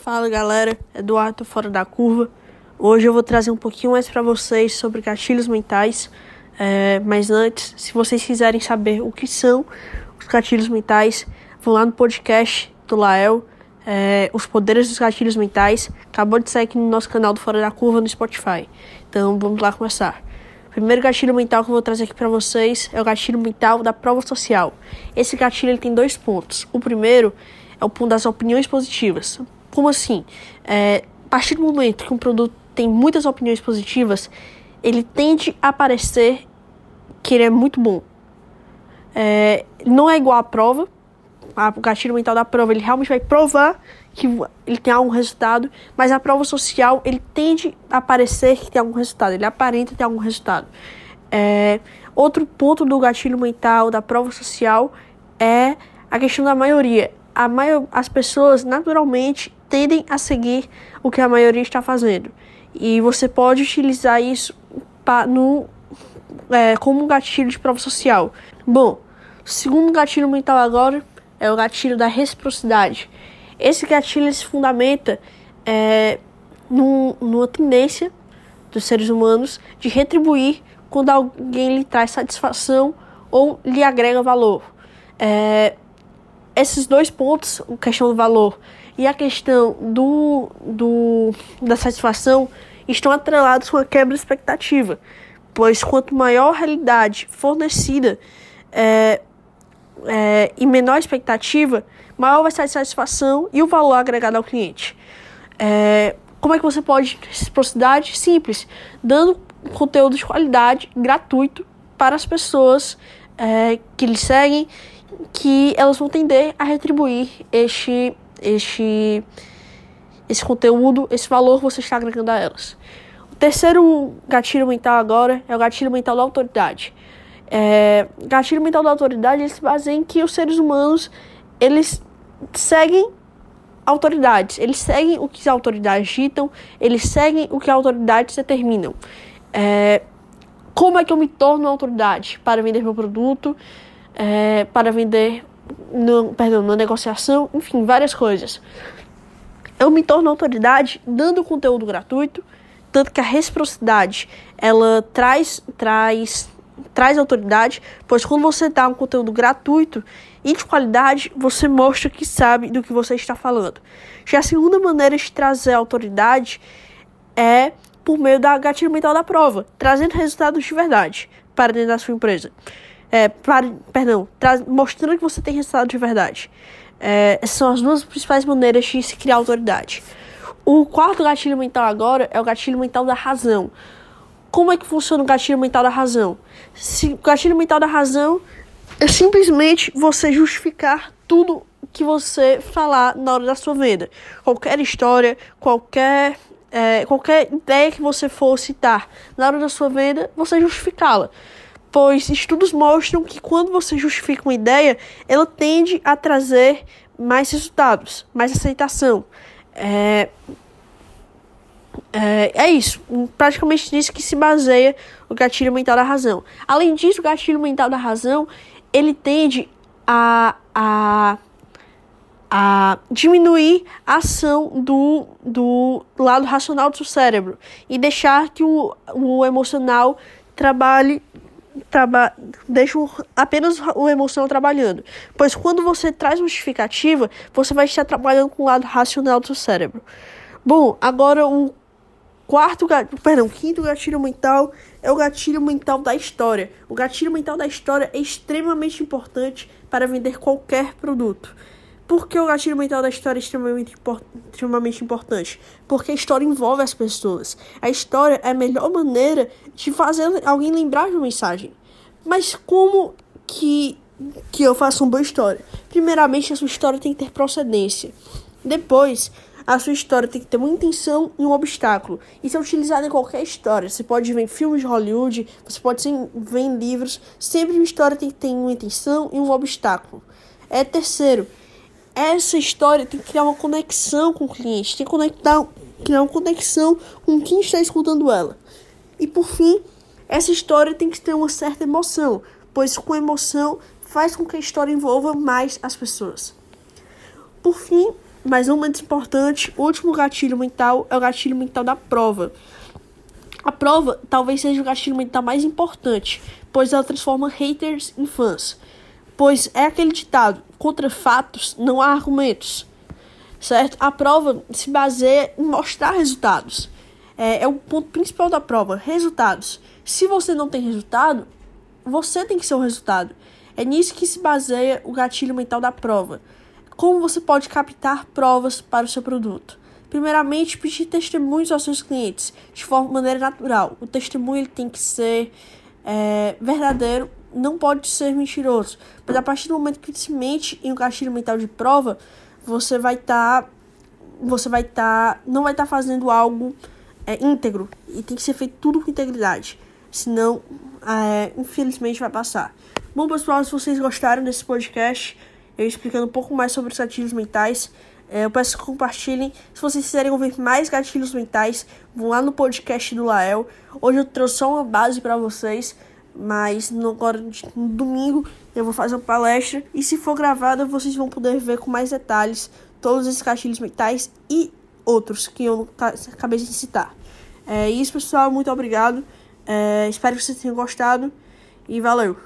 Fala galera, Eduardo Fora da Curva. Hoje eu vou trazer um pouquinho mais para vocês sobre gatilhos mentais. É, mas antes, se vocês quiserem saber o que são os gatilhos mentais, vão lá no podcast do Lael, é, Os Poderes dos Gatilhos Mentais. Acabou de sair aqui no nosso canal do Fora da Curva no Spotify. Então vamos lá começar. Primeiro gatilho mental que eu vou trazer aqui para vocês é o gatilho mental da prova social. Esse gatilho ele tem dois pontos. O primeiro é o ponto das opiniões positivas. Como assim? É, a partir do momento que um produto tem muitas opiniões positivas, ele tende a parecer que ele é muito bom. É, não é igual à prova. O gatilho mental da prova, ele realmente vai provar que ele tem algum resultado, mas a prova social, ele tende a parecer que tem algum resultado, ele aparenta ter algum resultado. É, outro ponto do gatilho mental da prova social é a questão da maioria. A maior, as pessoas, naturalmente, tendem a seguir o que a maioria está fazendo. E você pode utilizar isso pra, no, é, como um gatilho de prova social. Bom, segundo gatilho mental agora é o gatilho da reciprocidade. Esse gatilho se fundamenta é, num, numa tendência dos seres humanos de retribuir quando alguém lhe traz satisfação ou lhe agrega valor. É, esses dois pontos, a questão do valor e a questão do, do, da satisfação, estão atrelados com a quebra de expectativa, pois quanto maior a realidade fornecida é, é, e menor expectativa, maior vai ser a satisfação e o valor agregado ao cliente. É, como é que você pode reciprocidade? Simples, dando conteúdo de qualidade gratuito para as pessoas é, que lhe seguem, que elas vão tender a retribuir este este, esse conteúdo, esse valor que você está agregando a elas. O terceiro gatilho mental agora é o gatilho mental da autoridade. É, gatilho mental da autoridade se baseia em que os seres humanos eles seguem autoridades, eles seguem o que as autoridades ditam, eles seguem o que as autoridades determinam. É, como é que eu me torno autoridade para vender meu produto, é, para vender no, perdão, na negociação, enfim, várias coisas. Eu me torno autoridade dando conteúdo gratuito, tanto que a reciprocidade ela traz traz traz autoridade, pois quando você dá um conteúdo gratuito e de qualidade, você mostra que sabe do que você está falando. Já a segunda maneira de trazer autoridade é por meio da gatilho mental da prova, trazendo resultados de verdade para dentro da sua empresa é, para, perdão, mostrando que você tem resultado de verdade. É, essas são as duas principais maneiras de se criar autoridade. O quarto gatilho mental agora é o gatilho mental da razão. Como é que funciona o gatilho mental da razão? Se, o gatilho mental da razão é simplesmente você justificar tudo que você falar na hora da sua venda. Qualquer história, qualquer, é, qualquer ideia que você for citar na hora da sua venda, você justificá-la pois estudos mostram que quando você justifica uma ideia, ela tende a trazer mais resultados, mais aceitação. É, é, é isso, praticamente nisso que se baseia o gatilho mental da razão. Além disso, o gatilho mental da razão ele tende a, a, a diminuir a ação do, do lado racional do seu cérebro e deixar que o, o emocional trabalhe traba deixam apenas o emocional trabalhando. Pois quando você traz justificativa, você vai estar trabalhando com o lado racional do seu cérebro. Bom, agora o quarto, perdão, quinto gatilho mental é o gatilho mental da história. O gatilho mental da história é extremamente importante para vender qualquer produto. Por que o gatilho mental da história é extremamente, extremamente importante? Porque a história envolve as pessoas. A história é a melhor maneira de fazer alguém lembrar de uma mensagem. Mas como que, que eu faço uma boa história? Primeiramente, a sua história tem que ter procedência. Depois, a sua história tem que ter uma intenção e um obstáculo. Isso é utilizado em qualquer história. Você pode ver em filmes de Hollywood, você pode ver em livros. Sempre uma história tem que ter uma intenção e um obstáculo. É terceiro, essa história tem que criar uma conexão com o cliente, tem que conectar, criar uma conexão com quem está escutando ela. E por fim, essa história tem que ter uma certa emoção, pois com emoção faz com que a história envolva mais as pessoas. Por fim, mas não menos importante, o último gatilho mental é o gatilho mental da prova. A prova talvez seja o gatilho mental mais importante, pois ela transforma haters em fãs. Pois é aquele ditado: contra fatos não há argumentos. Certo? A prova se baseia em mostrar resultados. É, é o ponto principal da prova: resultados. Se você não tem resultado, você tem que ser o resultado. É nisso que se baseia o gatilho mental da prova. Como você pode captar provas para o seu produto? Primeiramente, pedir testemunhos aos seus clientes de forma maneira natural. O testemunho ele tem que ser é, verdadeiro, não pode ser mentiroso. Mas a partir do momento que se mente em um gatilho mental de prova, você vai estar, tá, você vai estar, tá, não vai estar tá fazendo algo é, íntegro e tem que ser feito tudo com integridade. Senão, é, infelizmente, vai passar. Bom, pessoal, se vocês gostaram desse podcast, eu explicando um pouco mais sobre os gatilhos mentais. É, eu peço que compartilhem. Se vocês quiserem ouvir mais gatilhos mentais, vão lá no podcast do Lael. Hoje eu trouxe só uma base para vocês, mas no, agora no domingo eu vou fazer uma palestra e se for gravada vocês vão poder ver com mais detalhes todos esses gatilhos mentais e outros que eu acabei de citar. É isso, pessoal. Muito obrigado. É, espero que vocês tenham gostado e valeu.